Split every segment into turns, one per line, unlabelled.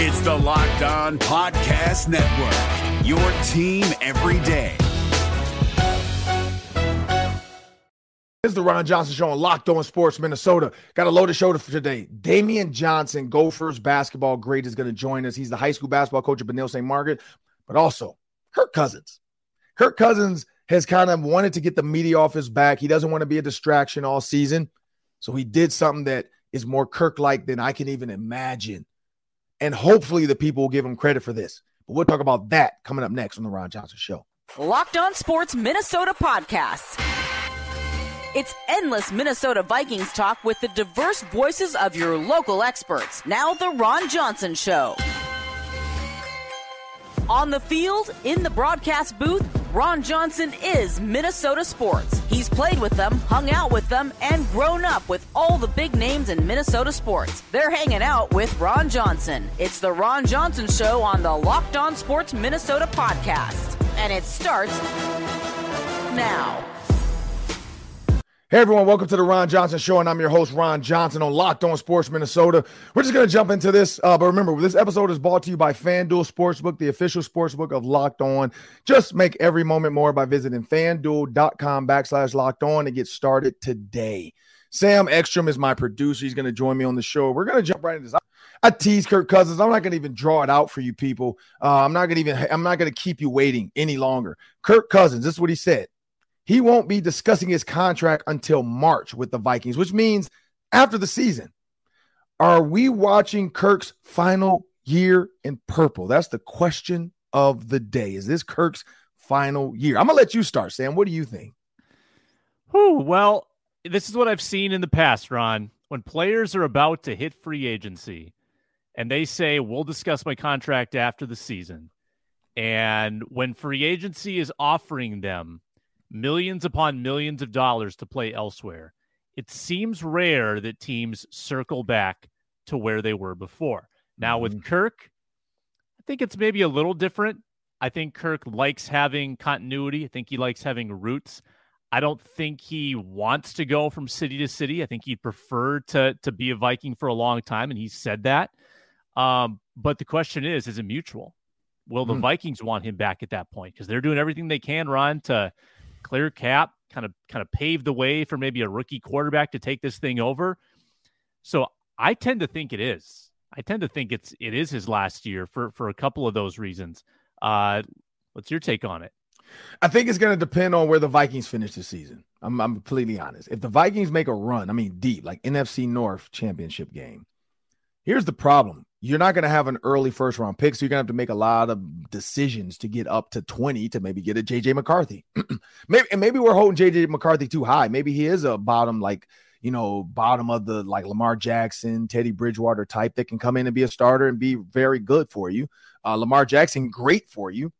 It's the Locked On Podcast Network, your team every day.
This is the Ron Johnson Show on Locked On Sports Minnesota. Got a loaded show for today. Damian Johnson, Gophers basketball great, is going to join us. He's the high school basketball coach at Benilde St. Margaret, but also Kirk Cousins. Kirk Cousins has kind of wanted to get the media off his back. He doesn't want to be a distraction all season. So he did something that is more Kirk like than I can even imagine. And hopefully the people will give him credit for this. But we'll talk about that coming up next on the Ron Johnson Show.
Locked on Sports Minnesota podcast. It's endless Minnesota Vikings talk with the diverse voices of your local experts. Now, the Ron Johnson Show. On the field, in the broadcast booth, Ron Johnson is Minnesota sports. He's played with them, hung out with them, and grown up with all the big names in Minnesota sports. They're hanging out with Ron Johnson. It's the Ron Johnson Show on the Locked On Sports Minnesota podcast. And it starts now.
Hey everyone, welcome to the Ron Johnson Show, and I'm your host Ron Johnson on Locked On Sports Minnesota. We're just gonna jump into this, uh, but remember, this episode is brought to you by FanDuel Sportsbook, the official sportsbook of Locked On. Just make every moment more by visiting FanDuel.com backslash Locked On and get started today. Sam Ekstrom is my producer. He's gonna join me on the show. We're gonna jump right into this. I tease Kirk Cousins. I'm not gonna even draw it out for you people. Uh, I'm not gonna even. I'm not gonna keep you waiting any longer. Kirk Cousins. This is what he said he won't be discussing his contract until March with the Vikings, which means after the season. Are we watching Kirk's final year in purple? That's the question of the day. Is this Kirk's final year? I'm going to let you start, Sam. What do you think?
Whew, well, this is what I've seen in the past, Ron. When players are about to hit free agency and they say, We'll discuss my contract after the season. And when free agency is offering them millions upon millions of dollars to play elsewhere, it seems rare that teams circle back to where they were before. Now, mm-hmm. with Kirk, I think it's maybe a little different. I think Kirk likes having continuity. I think he likes having roots. I don't think he wants to go from city to city. I think he'd prefer to to be a Viking for a long time, and he said that. Um, but the question is, is it mutual? Will the mm. Vikings want him back at that point? Because they're doing everything they can, Ron, to clear cap, kind of kind of paved the way for maybe a rookie quarterback to take this thing over. So I tend to think it is. I tend to think it's it is his last year for for a couple of those reasons. Uh, what's your take on it?
I think it's going to depend on where the Vikings finish the season. I'm, I'm completely honest. If the Vikings make a run, I mean deep, like NFC North championship game, here's the problem: you're not going to have an early first round pick. So you're going to have to make a lot of decisions to get up to 20 to maybe get a JJ McCarthy. maybe, and maybe we're holding JJ McCarthy too high. Maybe he is a bottom, like, you know, bottom of the like Lamar Jackson, Teddy Bridgewater type that can come in and be a starter and be very good for you. Uh, Lamar Jackson, great for you.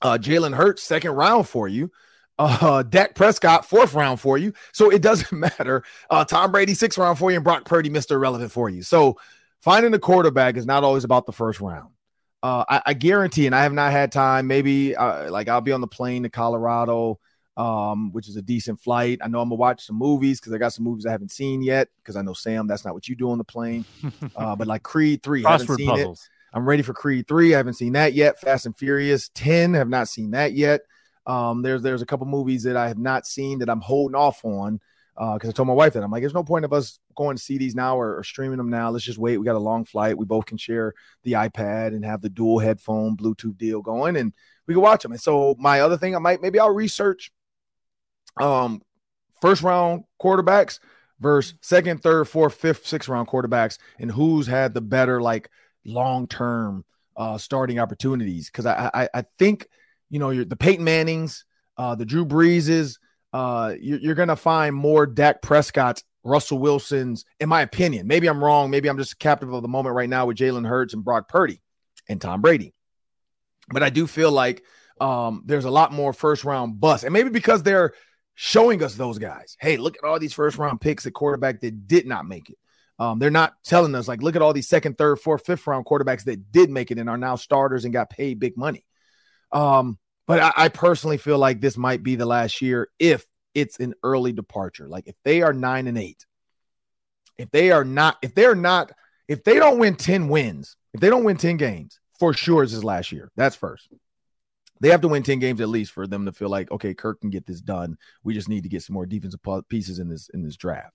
Uh, Jalen Hurts, second round for you. Uh, Dak Prescott, fourth round for you. So it doesn't matter. Uh, Tom Brady, sixth round for you, and Brock Purdy, Mr. Relevant for you. So finding a quarterback is not always about the first round. Uh, I, I, guarantee, and I have not had time. Maybe uh, like I'll be on the plane to Colorado, um, which is a decent flight. I know I'm gonna watch some movies because I got some movies I haven't seen yet. Because I know Sam, that's not what you do on the plane. uh, but like Creed three, I haven't seen puzzles. it. I'm ready for Creed three. I haven't seen that yet. Fast and Furious ten, have not seen that yet. Um, there's there's a couple movies that I have not seen that I'm holding off on because uh, I told my wife that I'm like, there's no point of us going to see these now or, or, streaming them now. Let's just wait. We got a long flight. We both can share the iPad and have the dual headphone Bluetooth deal going, and we can watch them. And so my other thing, I might maybe I'll research um first round quarterbacks versus second, third, fourth, fifth, sixth round quarterbacks, and who's had the better like long term uh starting opportunities. Because I, I I think you know you're the Peyton Mannings, uh the Drew Breeses uh, you're, going to find more Dak Prescott's, Russell Wilson's, in my opinion. Maybe I'm wrong. Maybe I'm just captive of the moment right now with Jalen Hurts and Brock Purdy and Tom Brady. But I do feel like um, there's a lot more first round busts. And maybe because they're showing us those guys. Hey, look at all these first round picks at quarterback that did not make it. Um, they're not telling us, like, look at all these second, third, fourth, fifth round quarterbacks that did make it and are now starters and got paid big money. Um, but I, I personally feel like this might be the last year if it's an early departure. Like if they are nine and eight, if they are not, if they're not, if they don't win 10 wins If they don't win 10 games, for sure it's his last year. That's first. They have to win 10 games at least for them to feel like, okay, Kirk can get this done. We just need to get some more defensive pieces in this in this draft.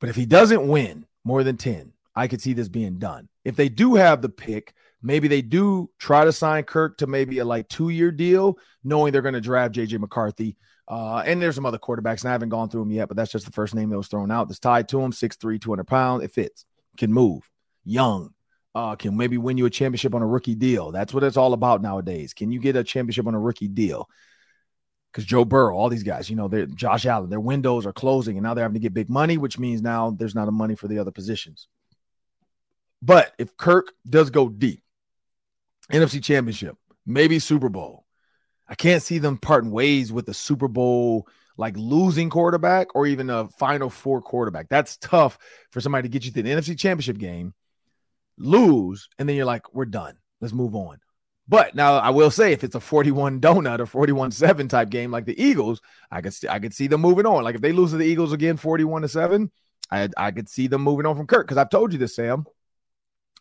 But if he doesn't win more than 10, I could see this being done. If they do have the pick, maybe they do try to sign Kirk to maybe a like two year deal, knowing they're going to draft JJ McCarthy. Uh, and there's some other quarterbacks, and I haven't gone through them yet, but that's just the first name that was thrown out. That's tied to him, 6'3, 200 pounds. It fits, can move, young, uh, can maybe win you a championship on a rookie deal. That's what it's all about nowadays. Can you get a championship on a rookie deal? Because Joe Burrow, all these guys, you know, they're Josh Allen, their windows are closing, and now they're having to get big money, which means now there's not a money for the other positions. But if Kirk does go deep, NFC Championship, maybe Super Bowl, I can't see them parting ways with a Super Bowl like losing quarterback or even a Final Four quarterback. That's tough for somebody to get you to the NFC Championship game, lose, and then you're like, we're done. Let's move on. But now I will say, if it's a 41 donut or 41 7 type game like the Eagles, I could I could see them moving on. Like if they lose to the Eagles again, 41 to 7, I I could see them moving on from Kirk. Because I've told you this, Sam.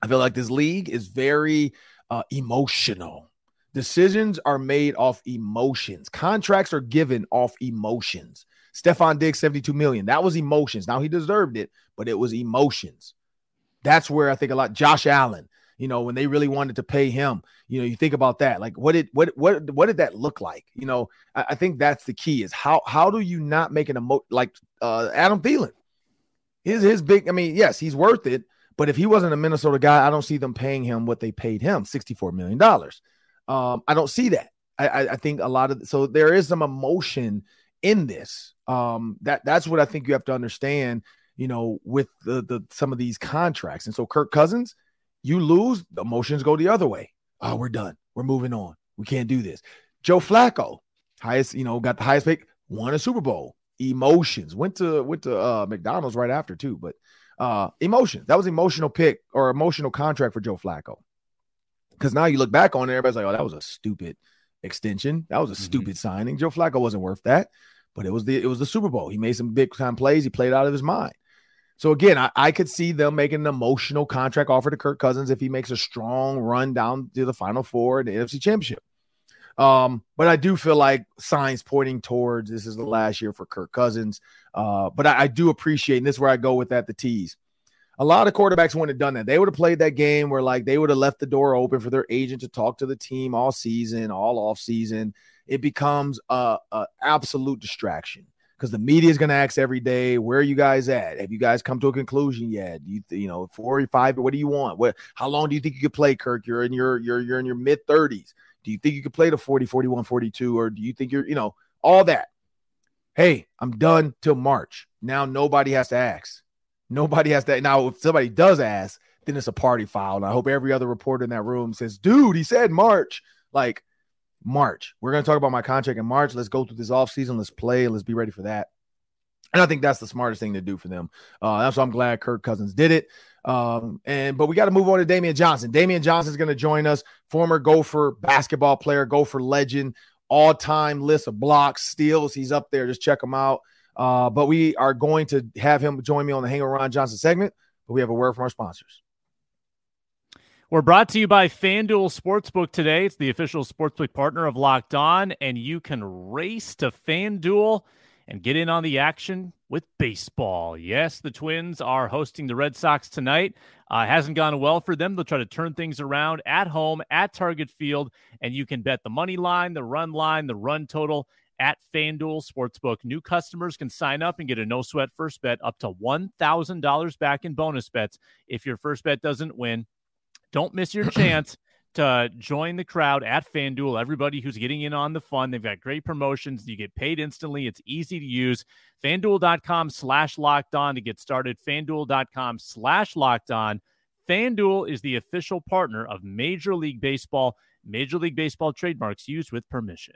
I feel like this league is very uh, emotional. Decisions are made off emotions. Contracts are given off emotions. Stefon Diggs, 72 million. That was emotions. Now he deserved it, but it was emotions. That's where I think a lot. Josh Allen, you know, when they really wanted to pay him, you know, you think about that. Like, what did what what what did that look like? You know, I, I think that's the key is how how do you not make an emo like uh Adam Thielen? His his big, I mean, yes, he's worth it, but if he wasn't a Minnesota guy, I don't see them paying him what they paid him, $64 million. Um, I don't see that. I, I, think a lot of so there is some emotion in this. Um, that that's what I think you have to understand, you know, with the the some of these contracts. And so Kirk Cousins, you lose, emotions go the other way. Oh, we're done. We're moving on. We can't do this. Joe Flacco, highest, you know, got the highest pick, won a Super Bowl. Emotions went to went to uh, McDonald's right after too, but uh, emotion. That was emotional pick or emotional contract for Joe Flacco. Because now you look back on it, everybody's like, "Oh, that was a stupid extension. That was a mm-hmm. stupid signing. Joe Flacco wasn't worth that." But it was the it was the Super Bowl. He made some big time plays. He played out of his mind. So again, I, I could see them making an emotional contract offer to Kirk Cousins if he makes a strong run down to the Final Four and the NFC Championship. Um, but I do feel like signs pointing towards this is the last year for Kirk Cousins. Uh, but I, I, do appreciate, and this is where I go with that the tease. A lot of quarterbacks wouldn't have done that. They would have played that game where like they would have left the door open for their agent to talk to the team all season, all off season. It becomes a, a absolute distraction because the media is going to ask every day, "Where are you guys at? Have you guys come to a conclusion yet? Do you, you know, four or five? What do you want? What? How long do you think you could play, Kirk? You're in your you're you're in your mid thirties. Do you think you could play the 40, 41, 42? Or do you think you're, you know, all that? Hey, I'm done till March. Now nobody has to ask. Nobody has to. Now, if somebody does ask, then it's a party foul. And I hope every other reporter in that room says, dude, he said March. Like, March. We're going to talk about my contract in March. Let's go through this offseason. Let's play. Let's be ready for that. And I think that's the smartest thing to do for them. Uh, that's why I'm glad Kirk Cousins did it. Um, and but we got to move on to Damian Johnson. Damian Johnson is going to join us, former Gopher basketball player, Gopher legend, all time list of blocks, steals. He's up there. Just check him out. Uh, but we are going to have him join me on the Hang Ron Johnson segment. But we have a word from our sponsors.
We're brought to you by FanDuel Sportsbook today. It's the official sportsbook partner of Locked On, and you can race to FanDuel and get in on the action with baseball. Yes, the Twins are hosting the Red Sox tonight. Uh, hasn't gone well for them. They'll try to turn things around at home at Target Field, and you can bet the money line, the run line, the run total at FanDuel Sportsbook. New customers can sign up and get a no sweat first bet up to $1,000 back in bonus bets if your first bet doesn't win. Don't miss your chance to join the crowd at FanDuel. Everybody who's getting in on the fun, they've got great promotions. You get paid instantly. It's easy to use. FanDuel.com slash locked on to get started. FanDuel.com slash locked on. FanDuel is the official partner of Major League Baseball. Major League Baseball trademarks used with permission.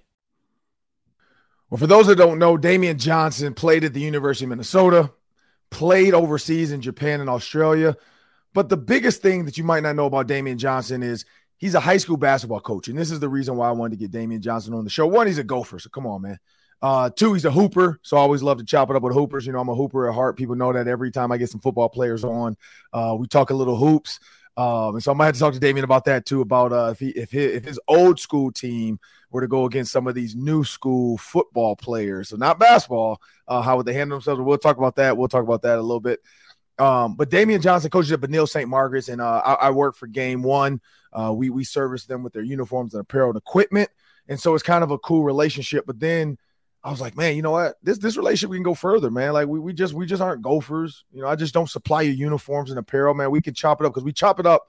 Well, for those that don't know, Damian Johnson played at the University of Minnesota, played overseas in Japan and Australia. But the biggest thing that you might not know about Damian Johnson is he's a high school basketball coach. And this is the reason why I wanted to get Damian Johnson on the show. One, he's a gopher. So come on, man. Uh, two, he's a hooper. So I always love to chop it up with hoopers. You know, I'm a hooper at heart. People know that every time I get some football players on, uh, we talk a little hoops. Um, and so I might have to talk to Damian about that too, about uh, if he if his, if his old school team were to go against some of these new school football players, so not basketball, uh, how would they handle themselves? We'll talk about that. We'll talk about that a little bit. Um, but Damian Johnson coaches at Benilde St. Margaret's, and uh, I, I, work for Game One. Uh, we we service them with their uniforms and apparel and equipment, and so it's kind of a cool relationship. But then I was like, man, you know what? This this relationship we can go further, man. Like we, we just we just aren't gophers. You know, I just don't supply you uniforms and apparel, man. We can chop it up because we chop it up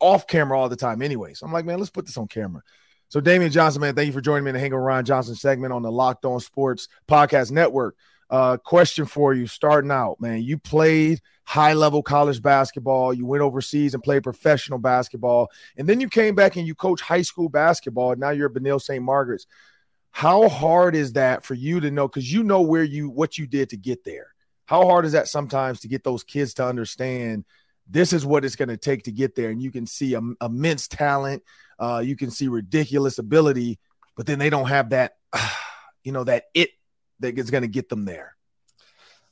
off camera all the time anyway. So I'm like, man, let's put this on camera. So Damian Johnson, man, thank you for joining me in the Hang Ron Johnson segment on the Locked On Sports Podcast Network. Uh, question for you, starting out, man. You played high level college basketball. You went overseas and played professional basketball, and then you came back and you coach high school basketball. Now you're at Benilde St. Margaret's how hard is that for you to know because you know where you what you did to get there. How hard is that sometimes to get those kids to understand this is what it's going to take to get there and you can see um, immense talent uh, you can see ridiculous ability but then they don't have that you know that it that is going to get them there.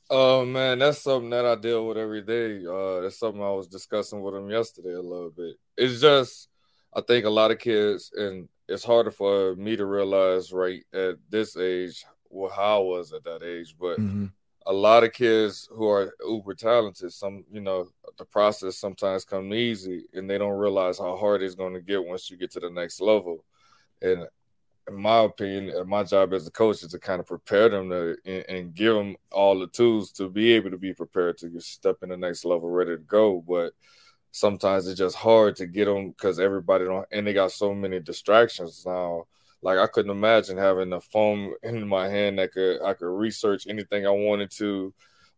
Oh man that's something that i deal with every day. Uh, that's something i was discussing with them yesterday a little bit. It's just i think a lot of kids and it's harder for me to realize right at this age well, how I was at that age, but mm-hmm. a lot of kids who are uber talented, some you know, the process sometimes come easy, and they don't realize how hard it's going to get once you get to the next level. And in my opinion, my job as a coach is to kind of prepare them to and, and give them all the tools to be able to be prepared to step in the next level, ready to go. But sometimes it's just hard to get them because everybody don't and they got so many distractions now. Like i couldn't imagine having a phone in my hand that could i could research anything i wanted to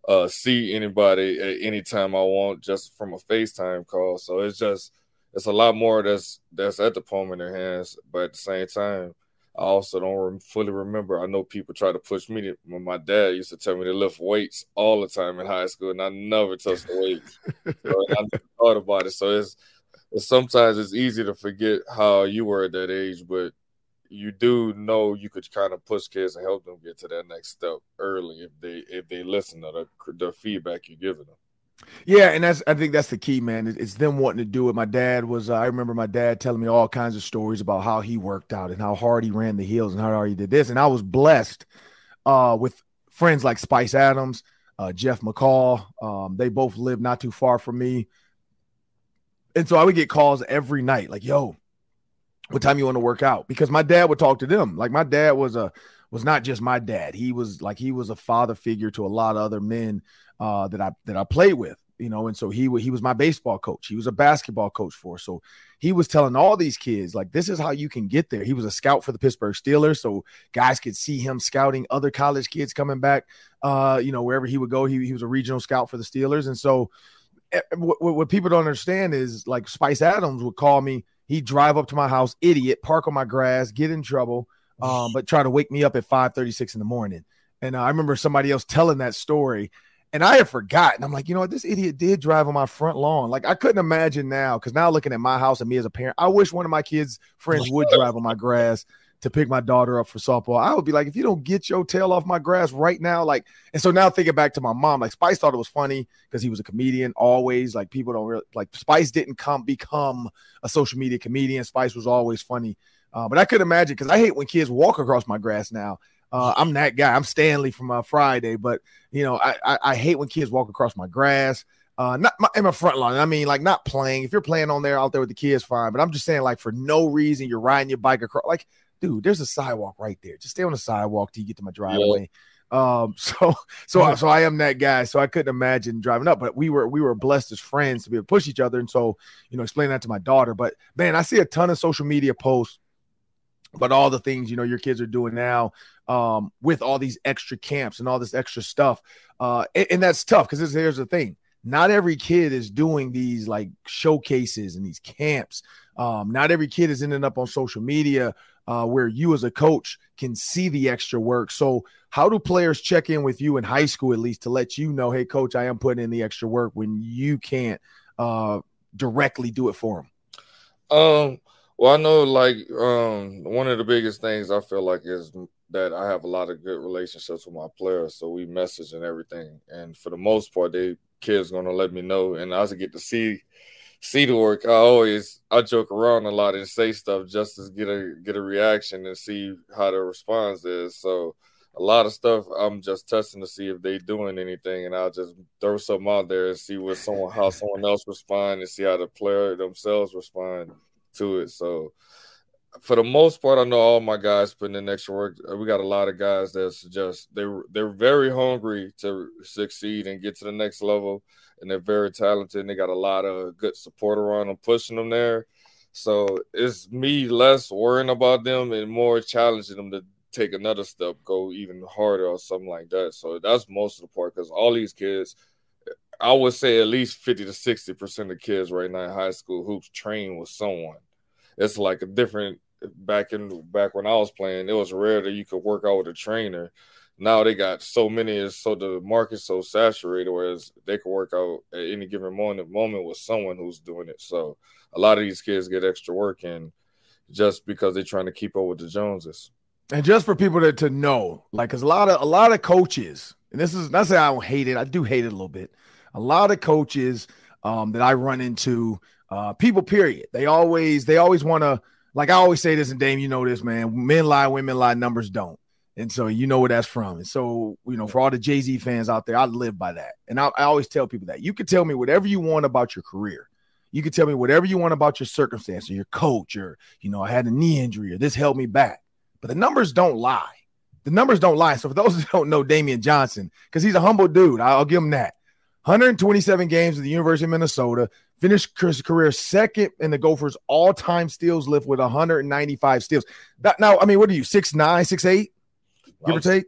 uh, see anybody at any time i want just from a facetime call. So it's just it's a lot more that's that's at the palm of their hands but at the same time I also don't fully remember. I know people try to push me. To, my dad used to tell me to lift weights all the time in high school, and I never touched the weights. so I never thought about it. So it's, it's sometimes it's easy to forget how you were at that age, but you do know you could kind of push kids and help them get to that next step early if they if they listen to the, the feedback you're giving them.
Yeah, and that's I think that's the key, man. It's them wanting to do it. My dad was. Uh, I remember my dad telling me all kinds of stories about how he worked out and how hard he ran the hills and how hard he did this. And I was blessed uh, with friends like Spice Adams, uh, Jeff McCall. Um, they both live not too far from me, and so I would get calls every night, like, "Yo, what time you want to work out?" Because my dad would talk to them. Like my dad was a was not just my dad. He was like he was a father figure to a lot of other men uh, that I that I played with, you know, and so he he was my baseball coach. He was a basketball coach for. So he was telling all these kids like this is how you can get there. He was a scout for the Pittsburgh Steelers, so guys could see him scouting other college kids coming back. Uh, you know, wherever he would go, he he was a regional scout for the Steelers, and so eh, what, what people don't understand is like Spice Adams would call me. He'd drive up to my house, idiot, park on my grass, get in trouble, um, but try to wake me up at five thirty six in the morning. And uh, I remember somebody else telling that story and I had forgotten. I'm like, you know what? This idiot did drive on my front lawn. Like, I couldn't imagine now because now looking at my house and me as a parent, I wish one of my kids' friends would drive on my grass to pick my daughter up for softball. I would be like, if you don't get your tail off my grass right now, like, and so now thinking back to my mom, like Spice thought it was funny because he was a comedian always. Like, people don't really like Spice didn't come become a social media comedian. Spice was always funny. Uh, but I could imagine because I hate when kids walk across my grass now. Uh, I'm that guy. I'm Stanley from uh, Friday, but you know, I, I, I hate when kids walk across my grass. Uh, not my, in my front lawn. I mean, like not playing. If you're playing on there out there with the kids, fine. But I'm just saying, like for no reason, you're riding your bike across. Like, dude, there's a sidewalk right there. Just stay on the sidewalk till you get to my driveway. Um, so so so I am that guy. So I couldn't imagine driving up, but we were we were blessed as friends to be able to push each other. And so, you know, explain that to my daughter. But man, I see a ton of social media posts about all the things you know your kids are doing now um, with all these extra camps and all this extra stuff. Uh, and, and that's tough because here's the thing: not every kid is doing these like showcases and these camps. Um, not every kid is ending up on social media uh, where you as a coach can see the extra work. So, how do players check in with you in high school at least to let you know, hey, coach, I am putting in the extra work when you can't uh, directly do it for them?
Um, well, I know like um, one of the biggest things I feel like is that I have a lot of good relationships with my players, so we message and everything. And for the most part, they kids gonna let me know, and I also get to see see the work. I always I joke around a lot and say stuff just to get a get a reaction and see how the response is. So a lot of stuff I'm just testing to see if they doing anything, and I'll just throw something out there and see what someone how someone else respond and see how the player themselves respond to it. So for the most part, I know all my guys putting in extra work. Uh, we got a lot of guys that's just they they're very hungry to succeed and get to the next level and they're very talented. And they got a lot of good support around them, pushing them there. So it's me less worrying about them and more challenging them to take another step, go even harder or something like that. So that's most of the part because all these kids, I would say at least 50 to 60 percent of kids right now in high school hoops train with someone. It's like a different back in back when I was playing, it was rare that you could work out with a trainer now they got so many, so the market's so saturated, whereas they can work out at any given moment moment with someone who's doing it. So a lot of these kids get extra work in just because they're trying to keep up with the Joneses.
And just for people to, to know, like, cause a lot of a lot of coaches, and this is not say I don't hate it, I do hate it a little bit. A lot of coaches um, that I run into, uh, people, period, they always they always want to, like I always say this, and Dame, you know this, man. Men lie, women lie, numbers don't. And so you know where that's from. And so, you know, for all the Jay Z fans out there, I live by that. And I, I, always tell people that you can tell me whatever you want about your career. You can tell me whatever you want about your circumstance or your coach or, you know, I had a knee injury or this held me back. But the numbers don't lie. The numbers don't lie. So for those who don't know Damian Johnson, because he's a humble dude, I'll give him that. 127 games at the University of Minnesota, finished his career second in the Gophers all-time steals lift with 195 steals. That, now, I mean, what are you, six nine, six eight? give or take?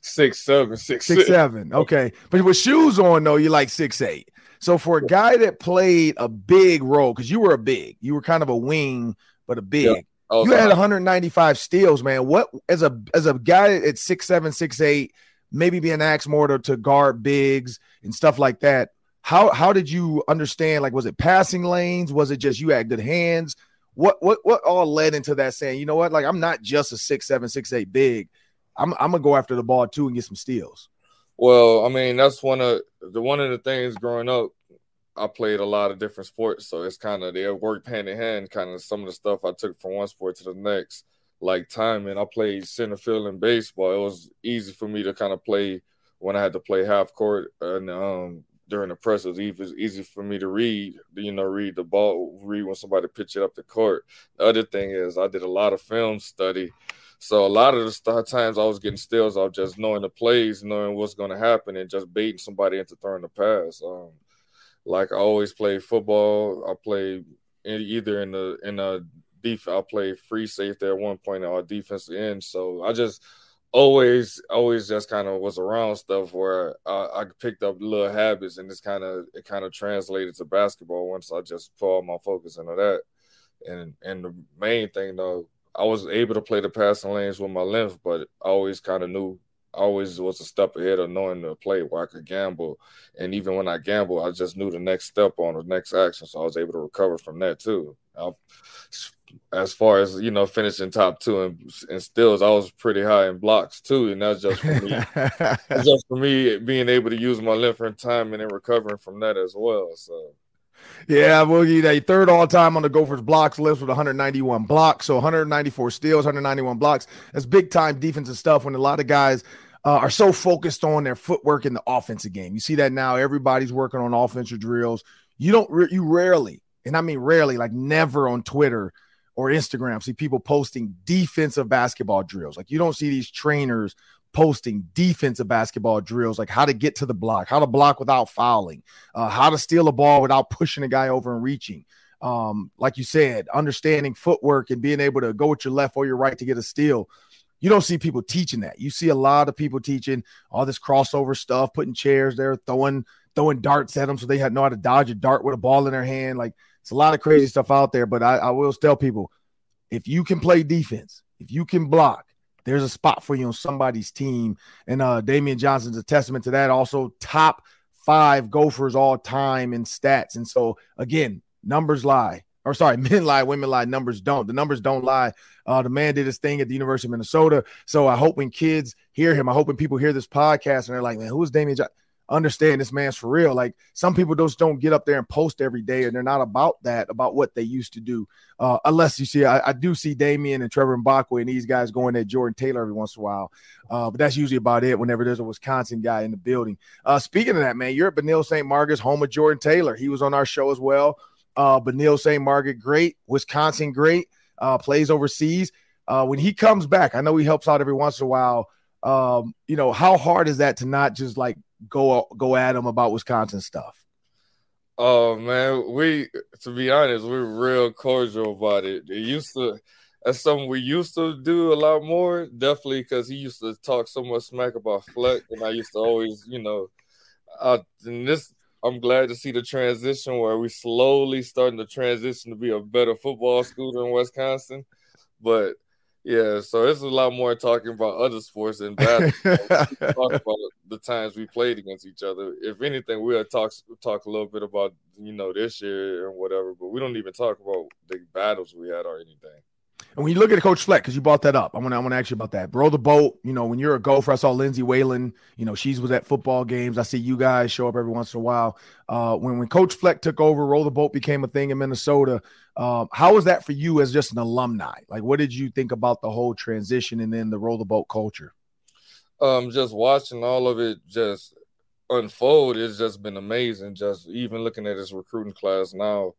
Six seven, six
six, seven. Okay, but with shoes on though, you're like six eight. So for a guy that played a big role, because you were a big, you were kind of a wing, but a big. Yep. You had 195 steals, man. What as a as a guy at six seven, six eight, maybe being asked more to, to guard bigs and stuff like that. How how did you understand? Like, was it passing lanes? Was it just you had good hands? What what what all led into that saying, you know what? Like, I'm not just a six seven, six eight big. I'm I'm gonna go after the ball too and get some steals.
Well, I mean, that's one of the one of the things growing up. I played a lot of different sports, so it's kind of they worked hand in hand. Kind of some of the stuff I took from one sport to the next, like timing. I played center field in baseball. It was easy for me to kind of play when I had to play half court and um, during the press. It was easy, easy for me to read, you know, read the ball, read when somebody pitch it up the court. The other thing is I did a lot of film study so a lot of the times I was getting steals off just knowing the plays, knowing what's going to happen, and just baiting somebody into throwing the pass. Um, like I always play football. I play in, either in the in a def. I played free safety at one point or defensive end. So I just always always just kind of was around stuff where I, I picked up little habits, and it's kind of it kind of translated to basketball once I just put all my focus into that. And and the main thing though I was able to play the passing lanes with my length, but I always kind of knew always was a step ahead of knowing the play where I could gamble. And even when I gamble, I just knew the next step on the next action. So I was able to recover from that too. I, as far as you know, finishing top two and, and steals, I was pretty high in blocks too. And that's just for me. just for me being able to use my length and time and then recovering from that as well. So
yeah, Boogie, that third all time on the Gophers blocks list with 191 blocks. So 194 steals, 191 blocks. That's big time defensive stuff when a lot of guys uh, are so focused on their footwork in the offensive game. You see that now. Everybody's working on offensive drills. You don't, you rarely, and I mean rarely, like never on Twitter or Instagram, see people posting defensive basketball drills. Like you don't see these trainers posting defensive basketball drills, like how to get to the block, how to block without fouling, uh, how to steal a ball without pushing a guy over and reaching. Um, like you said, understanding footwork and being able to go with your left or your right to get a steal. You don't see people teaching that. You see a lot of people teaching all this crossover stuff, putting chairs there, throwing throwing darts at them so they had know how to dodge a dart with a ball in their hand. Like it's a lot of crazy stuff out there. But I, I will tell people if you can play defense, if you can block, there's a spot for you on somebody's team. And uh Damian Johnson's a testament to that. Also, top five Gophers all time in stats. And so again, numbers lie. Or sorry, men lie, women lie, numbers don't. The numbers don't lie. Uh, the man did his thing at the University of Minnesota. So I hope when kids hear him, I hope when people hear this podcast and they're like, man, who's Damian Johnson? Understand this man's for real. Like some people just don't get up there and post every day, and they're not about that, about what they used to do. Uh, unless you see, I, I, do see Damian and Trevor Mbakwe and these guys going at Jordan Taylor every once in a while. Uh, but that's usually about it whenever there's a Wisconsin guy in the building. Uh, speaking of that, man, you're at Benilde St. Margaret's, home of Jordan Taylor. He was on our show as well. Uh, Benilde St. Margaret, great. Wisconsin, great. Uh, plays overseas. Uh, when he comes back, I know he helps out every once in a while. Um, you know, how hard is that to not just like go go at him about Wisconsin stuff?
Oh man, we to be honest, we're real cordial about it. It used to that's something we used to do a lot more, definitely because he used to talk so much smack about Fleck, and I used to always, you know, uh, and this I'm glad to see the transition where we slowly starting to transition to be a better football school than Wisconsin. But yeah, so it's a lot more talking about other sports than basketball. talk about the times we played against each other. If anything, we'll talk talk a little bit about you know this year and whatever, but we don't even talk about the battles we had or anything.
And when you look at Coach Fleck, because you brought that up, I want to I want to ask you about that. Row the boat. You know, when you're a gopher, I saw Lindsay Whalen. You know, she's was at football games. I see you guys show up every once in a while. Uh, when when Coach Fleck took over, roll the boat became a thing in Minnesota. Um, how was that for you as just an alumni? Like, what did you think about the whole transition and then the roll the boat culture?
Um, just watching all of it just unfold, it's just been amazing. Just even looking at this recruiting class now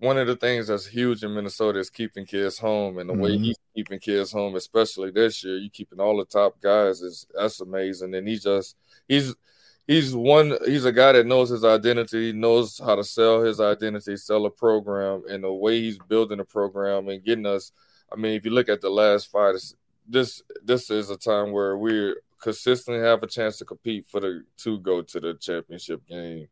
one of the things that's huge in Minnesota is keeping kids home, and the mm-hmm. way he's keeping kids home, especially this year, you keeping all the top guys is that's amazing. And he just he's he's one he's a guy that knows his identity, knows how to sell his identity, sell a program, and the way he's building a program and getting us. I mean, if you look at the last five, this this is a time where we're consistently have a chance to compete for the to go to the championship game.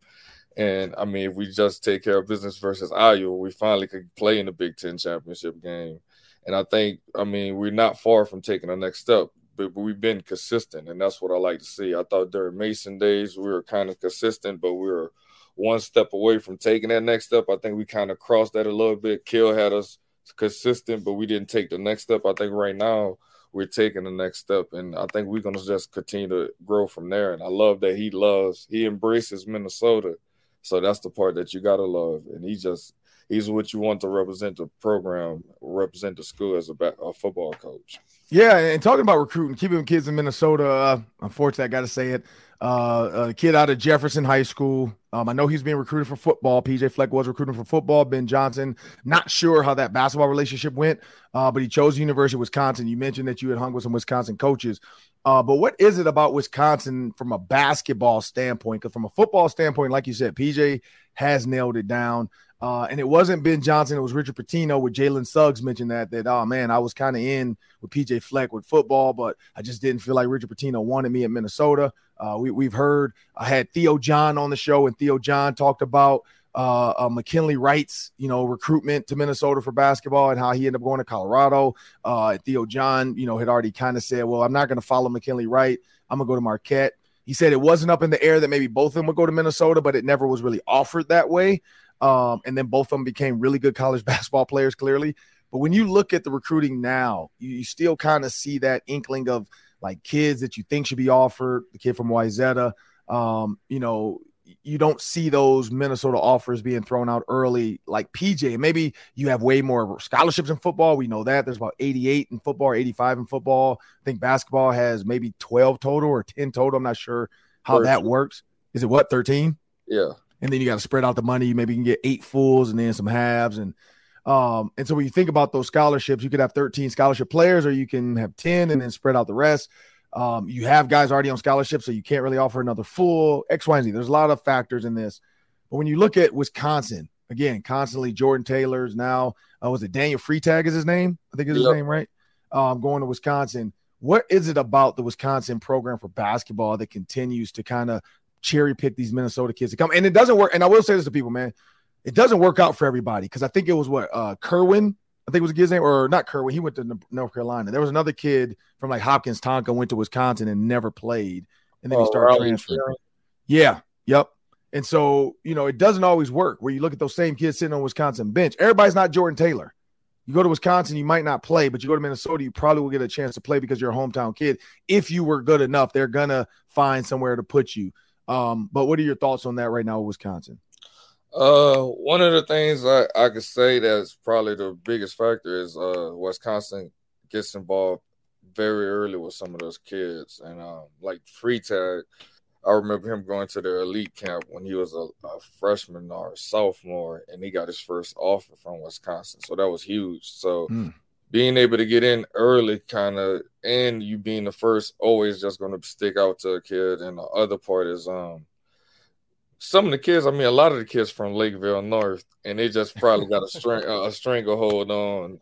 And I mean, if we just take care of business versus Iowa, we finally could play in the Big Ten championship game. And I think, I mean, we're not far from taking the next step, but we've been consistent, and that's what I like to see. I thought during Mason days we were kind of consistent, but we were one step away from taking that next step. I think we kind of crossed that a little bit. Kill had us consistent, but we didn't take the next step. I think right now we're taking the next step, and I think we're going to just continue to grow from there. And I love that he loves, he embraces Minnesota so that's the part that you gotta love. And he just he's what you want to represent the program, represent the school as a, back, a football coach.
Yeah, and talking about recruiting, keeping kids in Minnesota. Uh, unfortunately, I got to say it. Uh, a kid out of Jefferson High School. Um, I know he's being recruited for football. PJ Fleck was recruiting for football. Ben Johnson, not sure how that basketball relationship went, uh, but he chose the University of Wisconsin. You mentioned that you had hung with some Wisconsin coaches. Uh, but what is it about Wisconsin from a basketball standpoint? Because from a football standpoint, like you said, PJ has nailed it down. Uh, and it wasn't Ben Johnson, it was Richard Pitino with Jalen Suggs mentioned that that oh man, I was kind of in with PJ Fleck with football, but I just didn't feel like Richard Pitino wanted me at Minnesota. Uh, we, we've heard I had Theo John on the show, and Theo John talked about uh, uh, McKinley Wright's, you know, recruitment to Minnesota for basketball and how he ended up going to Colorado. Uh, Theo John, you know, had already kind of said, well, I'm not going to follow McKinley Wright. I'm going to go to Marquette. He said it wasn't up in the air that maybe both of them would go to Minnesota, but it never was really offered that way. Um, and then both of them became really good college basketball players, clearly. But when you look at the recruiting now, you, you still kind of see that inkling of like kids that you think should be offered. The kid from Wayzata, um, you know, you don't see those Minnesota offers being thrown out early like PJ. Maybe you have way more scholarships in football. We know that there's about 88 in football, 85 in football. I think basketball has maybe 12 total or 10 total. I'm not sure how 13. that works. Is it what 13?
Yeah.
And then you got to spread out the money. You maybe can get eight fulls and then some halves. And Um, and so when you think about those scholarships, you could have 13 scholarship players, or you can have 10 and then spread out the rest. Um, you have guys already on scholarship, so you can't really offer another full X, Y, and Z. There's a lot of factors in this. But when you look at Wisconsin, again, constantly Jordan Taylor's now, uh, was it Daniel Freitag is his name? I think is his yep. name, right? Um, going to Wisconsin. What is it about the Wisconsin program for basketball that continues to kind of cherry pick these Minnesota kids to come? And it doesn't work. And I will say this to people, man, it doesn't work out for everybody because I think it was what uh Kerwin, I think it was a kid's name, or not Kerwin. He went to North Carolina. There was another kid from like Hopkins Tonka went to Wisconsin and never played, and then oh, he started transferring. Yeah, yep. And so, you know, it doesn't always work where you look at those same kids sitting on Wisconsin bench. Everybody's not Jordan Taylor. You go to Wisconsin, you might not play, but you go to Minnesota, you probably will get a chance to play because you're a hometown kid. If you were good enough, they're gonna find somewhere to put you. Um, but what are your thoughts on that right now, Wisconsin?
Uh, one of the things I, I could say that's probably the biggest factor is uh Wisconsin gets involved very early with some of those kids, and um, like Freitag I remember him going to the elite camp when he was a, a, freshman or a sophomore, and he got his first offer from Wisconsin. So that was huge. So mm. Being able to get in early, kind of, and you being the first, always just going to stick out to a kid. And the other part is, um, some of the kids. I mean, a lot of the kids from Lakeville North, and they just probably got a string, a stranglehold on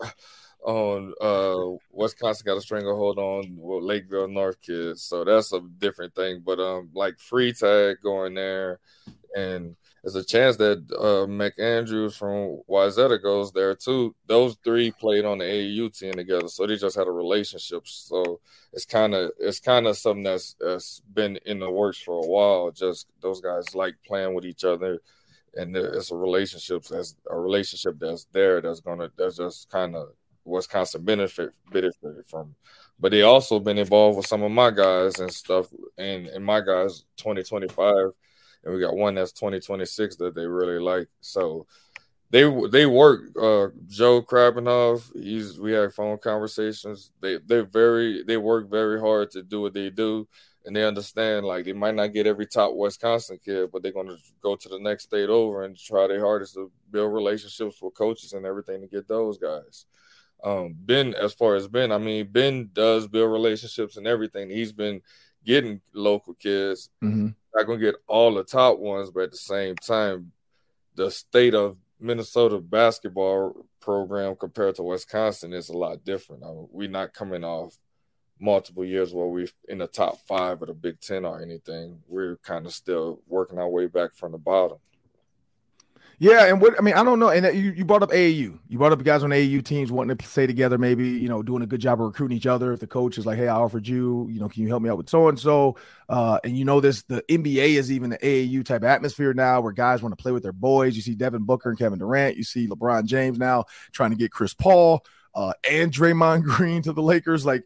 on uh Wisconsin got a stranglehold on well, Lakeville North kids, so that's a different thing. But um, like Freitag going there, and there's a chance that uh McAndrews from Wayzata goes there too. Those three played on the AAU team together, so they just had a relationship. So it's kind of it's kind of something that's that's been in the works for a while. Just those guys like playing with each other. And it's a relationship that's a relationship that's there that's gonna that's just kind of Wisconsin benefit benefited from. But they also been involved with some of my guys and stuff, and and my guys 2025, and we got one that's 2026 that they really like. So they they work. Uh, Joe Krabbenhoft, he's we had phone conversations. They they very they work very hard to do what they do, and they understand like they might not get every top Wisconsin kid, but they're going to go to the next state over and try their hardest to build relationships with coaches and everything to get those guys um, Ben, as far as Ben, I mean, Ben does build relationships and everything. He's been getting local kids. Mm-hmm. Not gonna get all the top ones, but at the same time, the state of Minnesota basketball program compared to Wisconsin is a lot different. I mean, we're not coming off multiple years where we're in the top five of the Big Ten or anything. We're kind of still working our way back from the bottom.
Yeah, and what I mean, I don't know. And you, you brought up AAU. You brought up guys on AAU teams wanting to stay together, maybe you know, doing a good job of recruiting each other. If the coach is like, "Hey, I offered you, you know, can you help me out with so and so?" And you know, this the NBA is even the AAU type atmosphere now, where guys want to play with their boys. You see Devin Booker and Kevin Durant. You see LeBron James now trying to get Chris Paul uh, and Draymond Green to the Lakers. Like,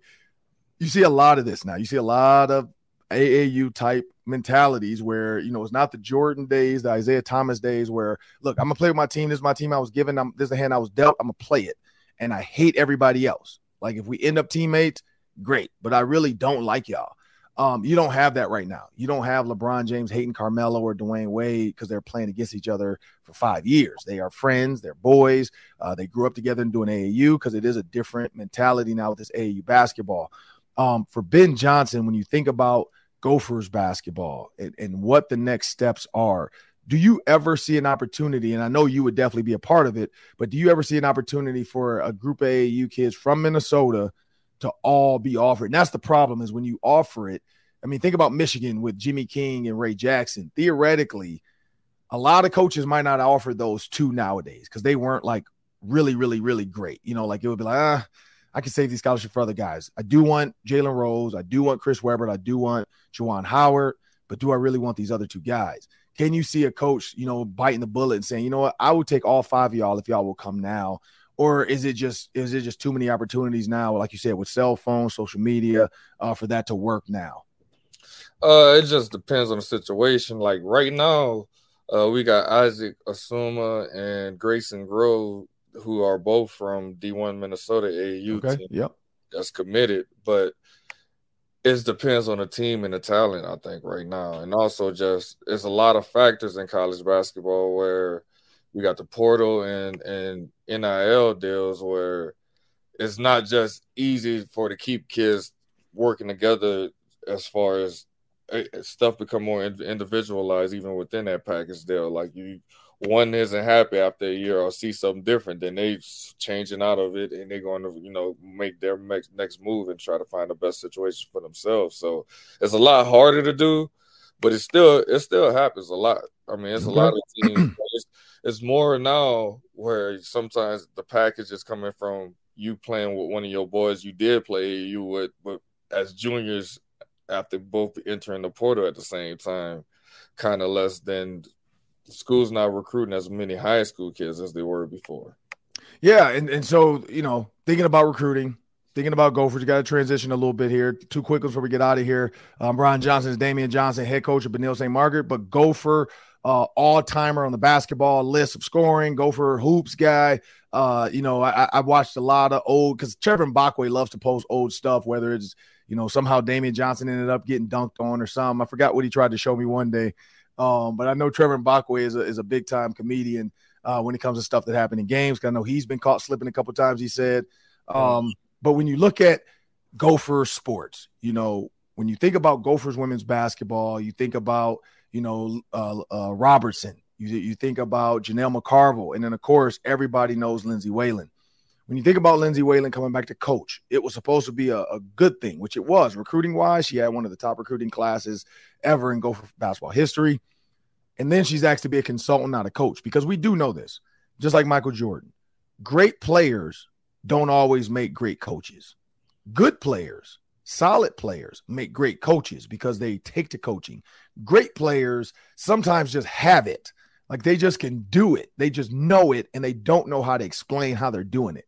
you see a lot of this now. You see a lot of AAU type mentalities where you know it's not the Jordan days, the Isiah Thomas days where look, I'm gonna play with my team. This is my team I was given. I'm, this is the hand I was dealt. I'm gonna play it, and I hate everybody else. Like if we end up teammates, great, but I really don't like y'all. Um, you don't have that right now. You don't have LeBron James hating Carmelo or Dwyane Wade because they're playing against each other for five years. They are friends, they're boys. Uh, they grew up together and doing AAU because it is a different mentality now with this AAU basketball. Um, for Ben Johnson, when you think about Gophers basketball and, and what the next steps are. Do you ever see an opportunity? And I know you would definitely be a part of it, but do you ever see an opportunity for a group of AAU kids from Minnesota to all be offered? And that's the problem is when you offer it. I mean, think about Michigan with Jimmy King and Ray Jackson. Theoretically, a lot of coaches might not offer those two nowadays because they weren't like really, really, really great. You know, like it would be like, ah, I can save these scholarship for other guys. I do want Jalen Rose. I do want Chris Webber. I do want Juwan Howard. But do I really want these other two guys? Can you see a coach, you know, biting the bullet and saying, you know what, I would take all five of y'all if y'all will come now? Or is it just is it just too many opportunities now, like you said, with cell phones, social media, uh, for that to work now?
Uh, it just depends on the situation. Like right now, uh, we got Isaac Asuma and Grayson Grove who are both from D1 Minnesota AAU okay. team
yep.
that's committed, but it depends on the team and the talent, I think, right now. And also just it's a lot of factors in college basketball where we got the portal and and NIL deals where it's not just easy for to keep kids working together as far as uh, stuff become more individualized even within that package deal. Like you, one isn't happy after a year or see something different, then they changing out of it and they're going to you know make their next next move and try to find the best situation for themselves. So it's a lot harder to do, but it still it still happens a lot. I mean, it's a lot of teams. It's, it's more now where sometimes the package is coming from you playing with one of your boys you did play you would, but as juniors after both entering the portal at the same time, kind of less than schools not recruiting as many high school kids as they were before.
Yeah, and, and so you know, thinking about recruiting, thinking about Gophers, you got to transition a little bit here. Two quick ones before we get out of here. Um, Brian Johnson is Damian Johnson, head coach of Benilde St. Margaret, but Gopher uh, all timer on the basketball list of scoring, Gopher hoops guy. Uh, you know, I, I watched a lot of old because Trevor Mbakwe loves to post old stuff, whether it's you know, somehow Damian Johnson ended up getting dunked on or something. I forgot what he tried to show me one day. Um, but I know Trevor Mbakwe is a, is a big time comedian uh, when it comes to stuff that happened in games. I know he's been caught slipping a couple times, he said. Um, but when you look at Gopher sports, you know, when you think about Gophers women's basketball, you think about, you know, uh, uh, Robertson, you, you think about Janel McCarville, and then, of course, everybody knows Lindsay Whalen when you think about Lindsay Whalen coming back to coach, it was supposed to be a, a good thing, which it was. Recruiting wise, she had one of the top recruiting classes ever in Gopher basketball history. And then she's asked to be a consultant, not a coach, because we do know this, just like Michael Jordan. Great players don't always make great coaches. Good players, solid players make great coaches because they take to coaching. Great players sometimes just have it. Like they just can do it. They just know it and they don't know how to explain how they're doing it.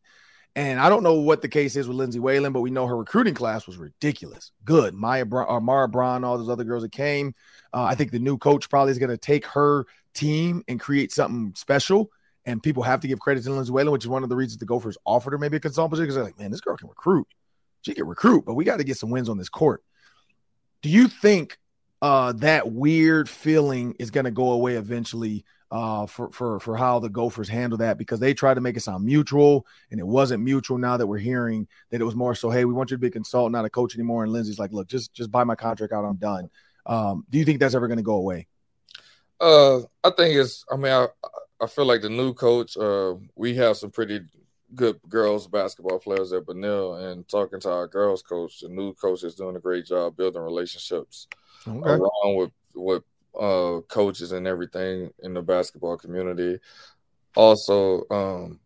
And I don't know what the case is with Lindsay Whalen, but we know her recruiting class was ridiculous. Good. Maya Bra- or uh, Mara Braun, all those other girls that came. Uh, I think the new coach probably is going to take her team and create something special. And people have to give credit to Lindsay Whalen, which is one of the reasons the Gophers offered her maybe a consultant position because they're like, man, this girl can recruit. She can recruit, but we got to get some wins on this court. Do you think uh, that weird feeling is going to go away eventually uh, for for for how the Gophers handle that because they tried to make it sound mutual and it wasn't mutual. Now that we're hearing that it was more so, hey, we want you to be a consultant, not a coach anymore. And Lindsay's like, look, just just buy my contract out, I'm done. Um, do you think that's ever going to go away?
Uh, I think it's. I mean, I I feel like the new coach. Uh, we have some pretty good girls basketball players at Benilde, and talking to our girls coach, the new coach is doing a great job building relationships okay. around with with uh, coaches and everything in the basketball community. Also, um,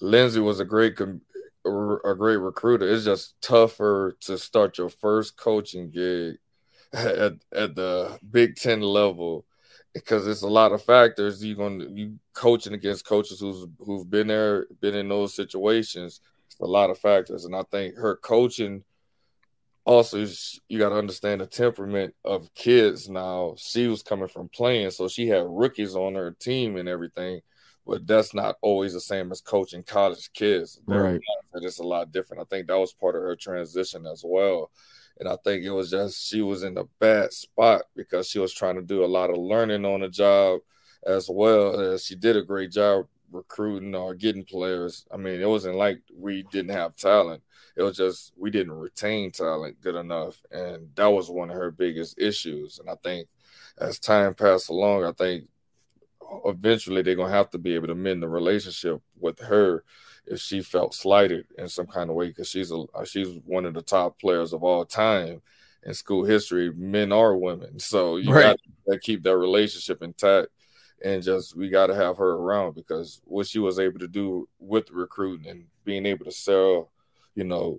Lindsay was a great com- a great recruiter. It's just tougher to start your first coaching gig at, at the Big Ten level because it's a lot of factors. You're going to you coaching against coaches who's who've been there, been in those situations. It's a lot of factors, and I think her coaching also you got to understand the temperament of kids now. She was coming from playing so she had rookies on her team and everything but that's not always the same as coaching college kids.
Right.
it's a lot different. I think that was part of her transition as well. And i think it was just she was in a bad spot because she was trying to do a lot of learning on the job as well as she did a great job recruiting or getting players. I mean it wasn't like we didn't have talent it was just we didn't retain talent good enough, and that was one of her biggest issues. And I think as time passed along, I think eventually they're gonna have to be able to mend the relationship with her if she felt slighted in some kind of way because she's a she's one of the top players of all time in school history, men or women. So you right. got to keep that relationship intact and just we got to have her around because what she was able to do with recruiting and being able to sell you know,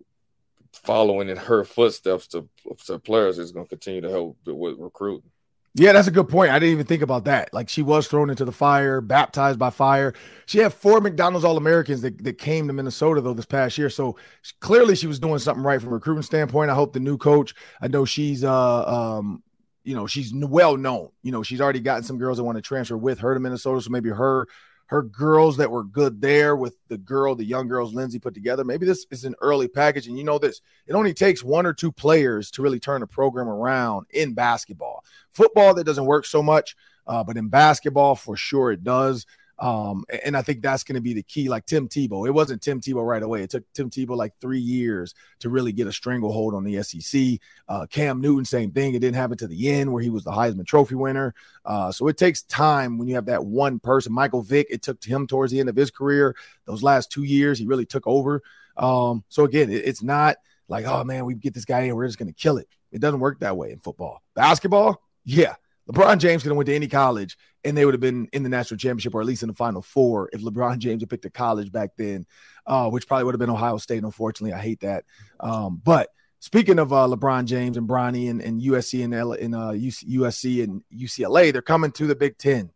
following in her footsteps to, to players is going to continue to help with recruiting.
Yeah, that's a good point. I didn't even think about that. Like she was thrown into the fire, baptized by fire. She had four McDonald's All Americans that, that came to Minnesota though this past year. So clearly she was doing something right from a recruiting standpoint. I hope the new coach. I know she's uh um you know she's well known. You know she's already gotten some girls that want to transfer with her to Minnesota. So maybe her her girls that were good there with the girl, the young girls Lindsay put together. Maybe this is an early package. And you know this, it only takes one or two players to really turn a program around in basketball. Football, that doesn't work so much, uh, but in basketball, for sure it does. Um, and I think that's going to be the key. Like Tim Tebow, it wasn't Tim Tebow right away. It took Tim Tebow like three years to really get a stranglehold on the SEC. Uh, Cam Newton, same thing. It didn't happen to the end where he was the Heisman Trophy winner. Uh, so it takes time when you have that one person. Michael Vick, it took him towards the end of his career. Those last two years, he really took over. Um, so again, it, it's not like, oh man, we get this guy in, we're just going to kill it. It doesn't work that way in football. Basketball, yeah. LeBron James could have went to any college and they would have been in the national championship or at least in the final four if LeBron James had picked a college back then, uh, which probably would have been Ohio State. Unfortunately, I hate that. Um, but speaking of uh, LeBron James and Bronny and, and USC and, L- uh, USC and UCLA, they're coming to the Big Ten.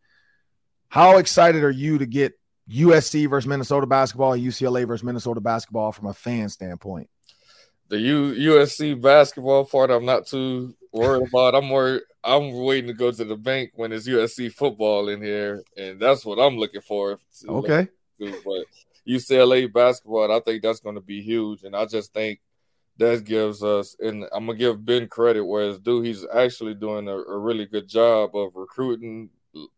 How excited are you to get USC versus Minnesota basketball, UCLA versus Minnesota basketball from a fan standpoint?
The U- USC basketball part, I'm not too worried about. I'm more I'm waiting to go to the bank when it's USC football in here, and that's what I'm looking for.
Okay.
But UCLA basketball, I think that's going to be huge, and I just think that gives us, and I'm gonna give Ben credit, whereas dude, he's actually doing a, a really good job of recruiting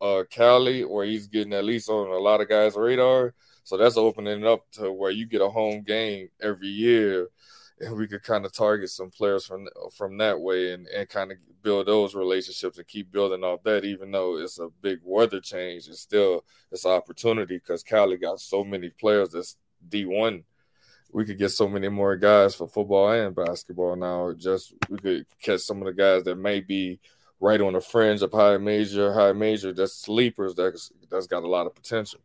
uh Cali, where he's getting at least on a lot of guys' radar. So that's opening it up to where you get a home game every year and we could kind of target some players from from that way and, and kind of build those relationships and keep building off that even though it's a big weather change it's still it's an opportunity because cali got so many players that's d1 we could get so many more guys for football and basketball now just we could catch some of the guys that may be right on the fringe of high major high major that's sleepers that's that's got a lot of potential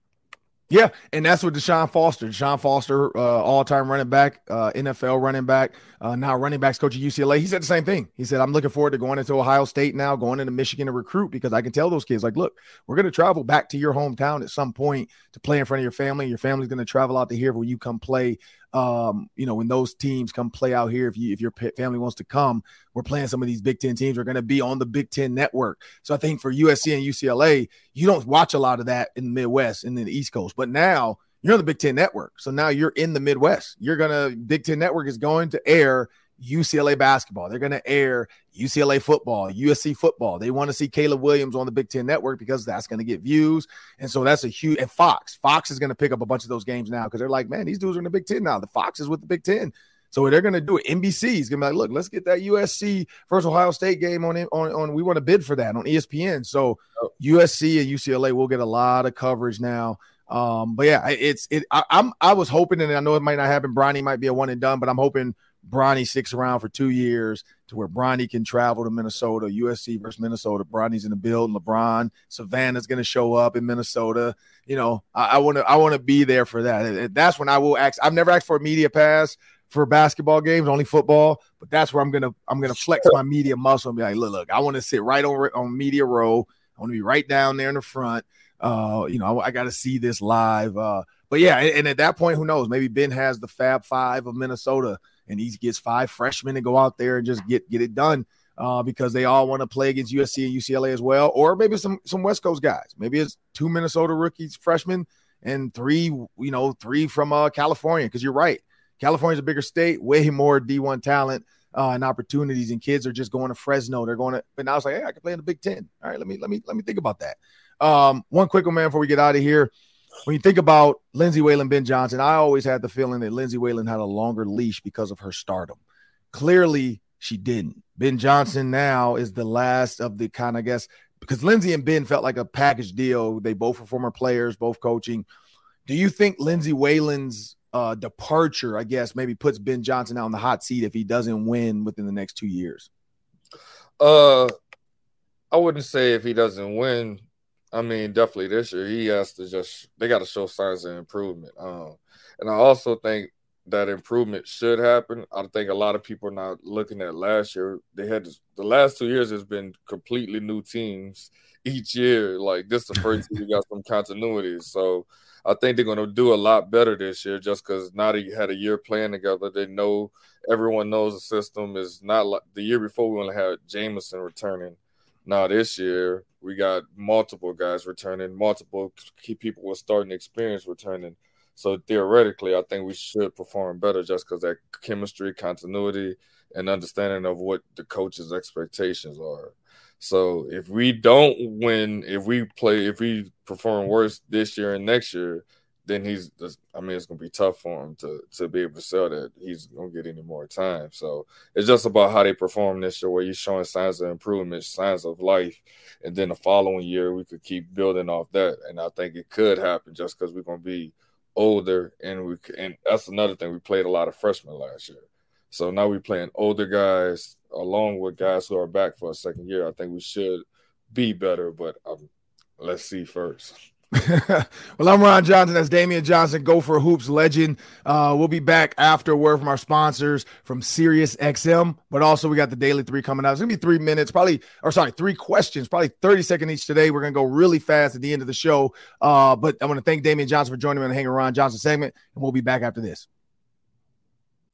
yeah, and that's what Deshaun Foster, Deshaun Foster, uh, all-time running back, uh, NFL running back, uh, now running backs coach at UCLA. He said the same thing. He said, "I'm looking forward to going into Ohio State now, going into Michigan to recruit because I can tell those kids, like, look, we're going to travel back to your hometown at some point to play in front of your family. Your family's going to travel out to here when you come play um, you know, when those teams come play out here, if you if your family wants to come, we're playing some of these Big Ten teams. We're going to be on the Big Ten network. So I think for USC and UCLA, you don't watch a lot of that in the Midwest and in the East Coast, but now you're on the Big Ten network. So now you're in the Midwest. You're gonna Big Ten network is going to air UCLA basketball. They're going to air UCLA football, USC football. They want to see Caleb Williams on the Big Ten Network because that's going to get views. And so that's a huge, and Fox, Fox is going to pick up a bunch of those games now because they're like, man, these dudes are in the Big Ten now. The Fox is with the Big Ten. So they're going to do it. NBC is going to be like, look, let's get that USC versus Ohio State game on, on, on, we want to bid for that on ESPN. So. USC and UCLA will get a lot of coverage now. Um, but yeah, it's, it, I, I'm, I was hoping, and I know it might not happen. Bronny might be a one and done, but I'm hoping Bronny sticks around for two years to where Bronny can travel to Minnesota, USC versus Minnesota. Bronny's in the building. LeBron, Savannah's going to show up in Minnesota. You know, I want to I want to be there for that. That's when I will ask. I've never asked for a media pass for basketball games, only football. But that's where I'm gonna I'm gonna flex my media muscle and be like, look, look, I want to sit right on on media row. I want to be right down there in the front. Uh, you know, I, I got to see this live. Uh, but yeah, and, and at that point, who knows? Maybe Ben has the Fab Five of Minnesota and he gets five freshmen to go out there and just get get it done uh, because they all want to play against USC and UCLA as well, or maybe some some West Coast guys. Maybe it's two Minnesota rookies, freshmen, and three you know three from uh, California. Because you're right, California's a bigger state, way more D1 talent. Uh, and opportunities, and kids are just going to Fresno. They're going to, but now it's like, hey, I can play in the Big Ten. All right, let me let me let me think about that. Um, one quick one, man, before we get out of here when you think about Lindsay Whalen, Ben Johnson, I always had the feeling that Lindsay Whalen had a longer leash because of her stardom. Clearly, she didn't. Ben Johnson now is the last of the kind of guess because Lindsay and Ben felt like a package deal. They both were former players, both coaching. Do you think Lindsay Whalen's uh, departure, I guess, maybe puts Ben Johnson out on the hot seat if he doesn't win within the next two years?
Uh, I wouldn't say if he doesn't win I mean, definitely this year he has to just they got to show signs of improvement. Um, and I also think that improvement should happen. I think a lot of people are not looking at last year. They had the last two years has been completely new teams each year. Like this, the first year we got some continuity. So I think they're going to do a lot better this year, just because they had a year playing together. They know everyone knows the system is not like the year before. We only had Jamison returning. Now this year we got multiple guys returning, multiple key people with starting experience returning. So theoretically, I think we should perform better just because that chemistry, continuity, and understanding of what the coach's expectations are. So if we don't win, if we play, if we perform worse this year and next year, then he's I mean it's gonna be tough for him to to be able to sell that he's gonna get any more time. So it's just about how they perform this year where he's showing signs of improvement, signs of life, and then the following year we could keep building off that. And I think it could happen just because we're gonna be older and we and that's another thing. We played a lot of freshmen last year. So now we're playing older guys along with guys who are back for a second year. I think we should be better, but um, let's see first.
well, I'm Ron Johnson. That's Damian Johnson, Gopher Hoops legend. Uh, we'll be back after word from our sponsors from Sirius XM, but also we got the Daily Three coming out. It's gonna be three minutes, probably, or sorry, three questions, probably 30 seconds each today. We're gonna go really fast at the end of the show. Uh, but I want to thank Damian Johnson for joining me on the Hang Ron Johnson segment, and we'll be back after this.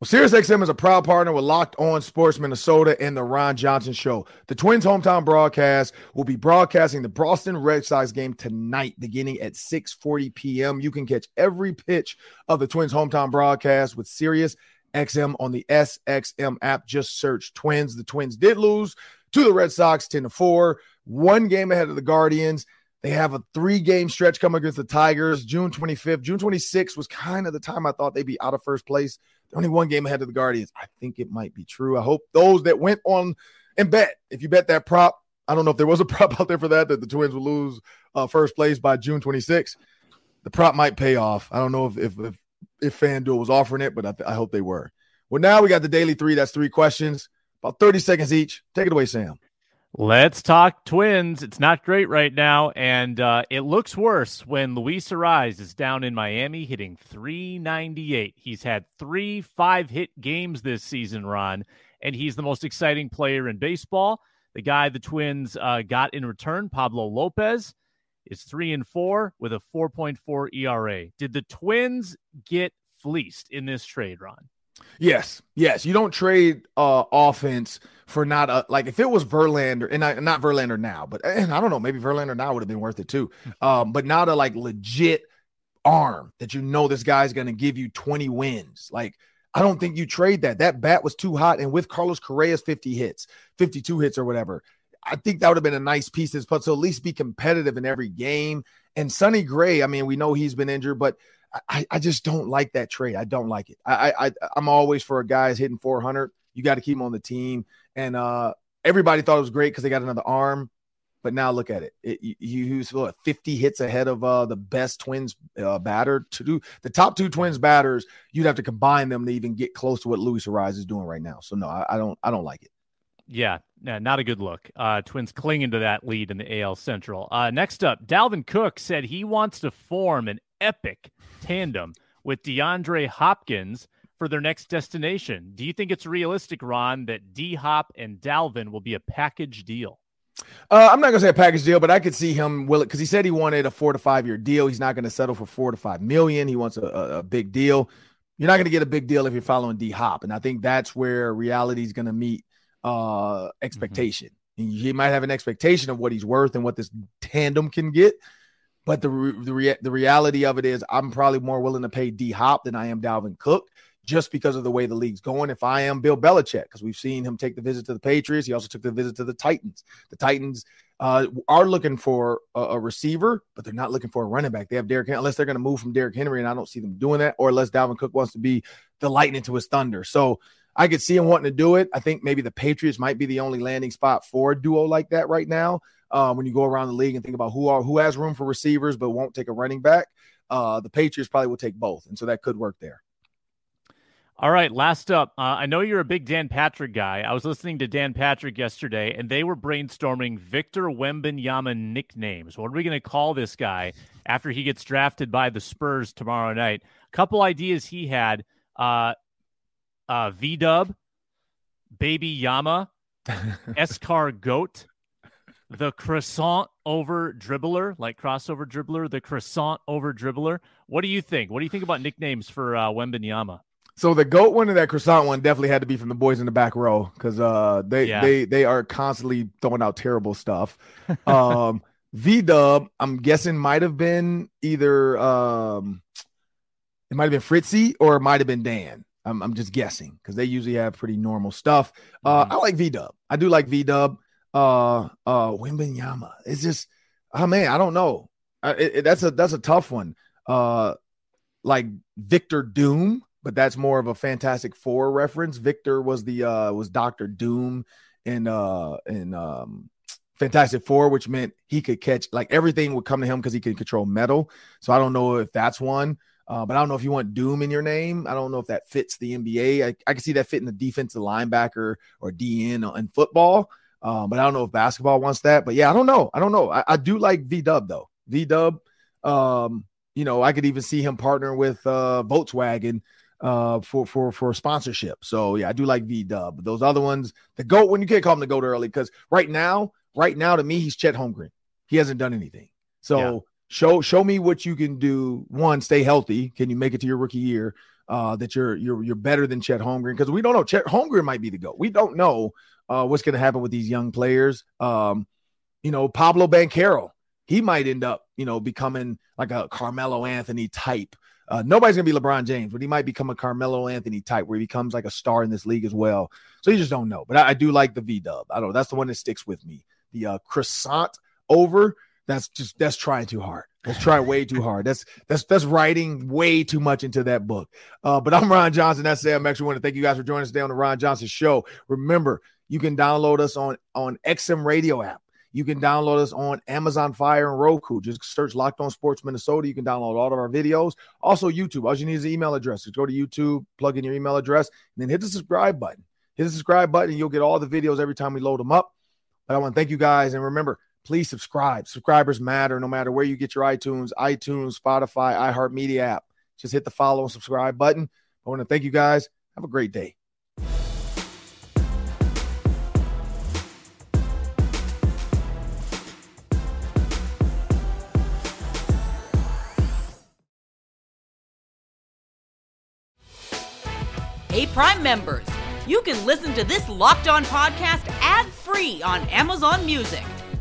Well, SiriusXM is a proud partner with Locked On Sports Minnesota and the Ron Johnson Show. The Twins' hometown broadcast will be broadcasting the Boston Red Sox game tonight, beginning at 6:40 p.m. You can catch every pitch of the Twins' hometown broadcast with Sirius XM on the SXM app. Just search Twins. The Twins did lose to the Red Sox 10 to 4, one game ahead of the Guardians. They have a three game stretch coming against the Tigers June 25th. June 26th was kind of the time I thought they'd be out of first place only one game ahead of the Guardians. I think it might be true. I hope those that went on and bet, if you bet that prop, I don't know if there was a prop out there for that, that the Twins will lose uh, first place by June 26th. The prop might pay off. I don't know if if if, if FanDuel was offering it, but I, th- I hope they were. Well, now we got the daily three. That's three questions, about 30 seconds each. Take it away, Sam.
Let's talk twins. It's not great right now, and uh, it looks worse when Luis Arraez is down in Miami hitting 398. He's had three five hit games this season, Ron, and he's the most exciting player in baseball. The guy the Twins uh, got in return, Pablo Lopez, is three and four with a 4.4 ERA. Did the Twins get fleeced in this trade, Ron?
Yes, yes. You don't trade uh, offense for not a like if it was Verlander and I, not Verlander now, but and I don't know, maybe Verlander now would have been worth it too. Um, but not a like legit arm that you know this guy's going to give you 20 wins. Like I don't think you trade that. That bat was too hot, and with Carlos Correa's 50 hits, 52 hits or whatever, I think that would have been a nice piece to put. So at least be competitive in every game. And Sonny Gray, I mean, we know he's been injured, but I, I just don't like that trade. I don't like it. I, I I'm always for a guy hitting 400. You got to keep him on the team. And uh, everybody thought it was great because they got another arm. But now look at it. it you, what 50 hits ahead of uh, the best Twins uh, batter to do the top two Twins batters. You'd have to combine them to even get close to what Luis Arraez is doing right now. So no, I, I don't. I don't like it.
Yeah, not a good look. Uh, twins clinging to that lead in the AL Central. Uh, next up, Dalvin Cook said he wants to form an epic tandem with DeAndre Hopkins for their next destination. Do you think it's realistic, Ron, that D Hop and Dalvin will be a package deal?
Uh, I'm not gonna say a package deal, but I could see him will it because he said he wanted a four to five year deal. He's not gonna settle for four to five million. He wants a, a, a big deal. You're not gonna get a big deal if you're following D Hop, and I think that's where reality is gonna meet uh, expectation. Mm-hmm. He might have an expectation of what he's worth and what this tandem can get, but the the, rea- the reality of it is, I'm probably more willing to pay D Hop than I am Dalvin Cook just because of the way the league's going. If I am Bill Belichick, because we've seen him take the visit to the Patriots, he also took the visit to the Titans. The Titans uh, are looking for a, a, receiver, but they're not looking for a running back. They have Derrick unless they're going to move from Derrick Henry, and I don't see them doing that, or unless Dalvin Cook wants to be the lightning to his thunder. So I could see him wanting to do it. I think maybe the Patriots might be the only landing spot for a duo like that right now. Um, when you go around the league and think about who are who has room for receivers but won't take a running back, uh, the Patriots probably will take both, and so that could work there.
All right, last up. Uh, I know you're a big Dan Patrick guy. I was listening to Dan Patrick yesterday, and they were brainstorming Victor Wembanyama nicknames. What are we going to call this guy after he gets drafted by the Spurs tomorrow night? A couple ideas he had: uh, uh, V Dub, Baby Yama, escargot, the croissant over dribbler, like crossover dribbler, the croissant over dribbler. What do you think? What do you think about nicknames for uh, Wembanyama?
So the goat one and that croissant one definitely had to be from the boys in the back row because uh, they
Yeah.
they they are constantly throwing out terrible stuff. Um, V Dub, I'm guessing might have been either um, it might have been Fritzy or it might have been Dan. I'm I'm just guessing because they usually have pretty normal stuff. Uh,
Mhm.
I like V Dub. I do like V Dub. Uh, uh, Wembanyama. It's just, oh man, I don't know. It, it- that's a that's a tough one. Uh, like Victor Doom, but that's more of a Fantastic Four reference. Victor was the uh was Doctor Doom in uh in um Fantastic Four, which meant he could catch like everything would come to him because he could control metal. So I don't know if that's one. Uh, but I don't know if you want Doom in your name. I don't know if that fits the NBA. I, I can see that fitting the defensive linebacker or DN in football. Uh, but I don't know if basketball wants that. But yeah, I don't know. I don't know. I, I do like V Dub though. V Dub, um, you know, I could even see him partner with uh Volkswagen uh for for for sponsorship. So yeah, I do like V Dub. Those other ones, the goat when you can't call him the goat early because right now, right now to me, he's Chet Holmgren. He hasn't done anything. So. Show show me what you can do. One, stay healthy. Can you make it to your rookie year? Uh, that you're you're you're better than Chet Holmgren because we don't know. Chet Holmgren might be the goat. We don't know uh, what's going to happen with these young players. Um, you know, Paolo Banchero, he might end up, you know, becoming like a Carmelo Anthony type. Uh, nobody's gonna be LeBron James, but he might become a Carmelo Anthony type where he becomes like a star in this league as well. So you just don't know. But I, I do like the V Dub. I don't know. That's the one that sticks with me. The uh, croissant over. That's just that's trying too hard. That's trying way too hard. That's that's that's writing way too much into that book. Uh, but I'm Ron Johnson. That's Sam. Actually want to thank you guys for joining us today on the Ron Johnson Show. Remember, you can download us on on XM Radio app. You can download us on Amazon Fire and Roku. Just search Locked On Sports Minnesota. You can download all of our videos. Also, YouTube. All you need is an email address. Just go to YouTube, plug in your email address, and then hit the subscribe button. Hit the subscribe button, and you'll get all the videos every time we load them up. But I want to thank you guys. And remember, please subscribe. Subscribers matter no matter where you get your iTunes, iTunes, Spotify, iHeartMedia app. Just hit the follow and subscribe button. I want to thank you guys. Have a great day.
Hey, Prime members, you can listen to this locked on podcast ad free on Amazon Music.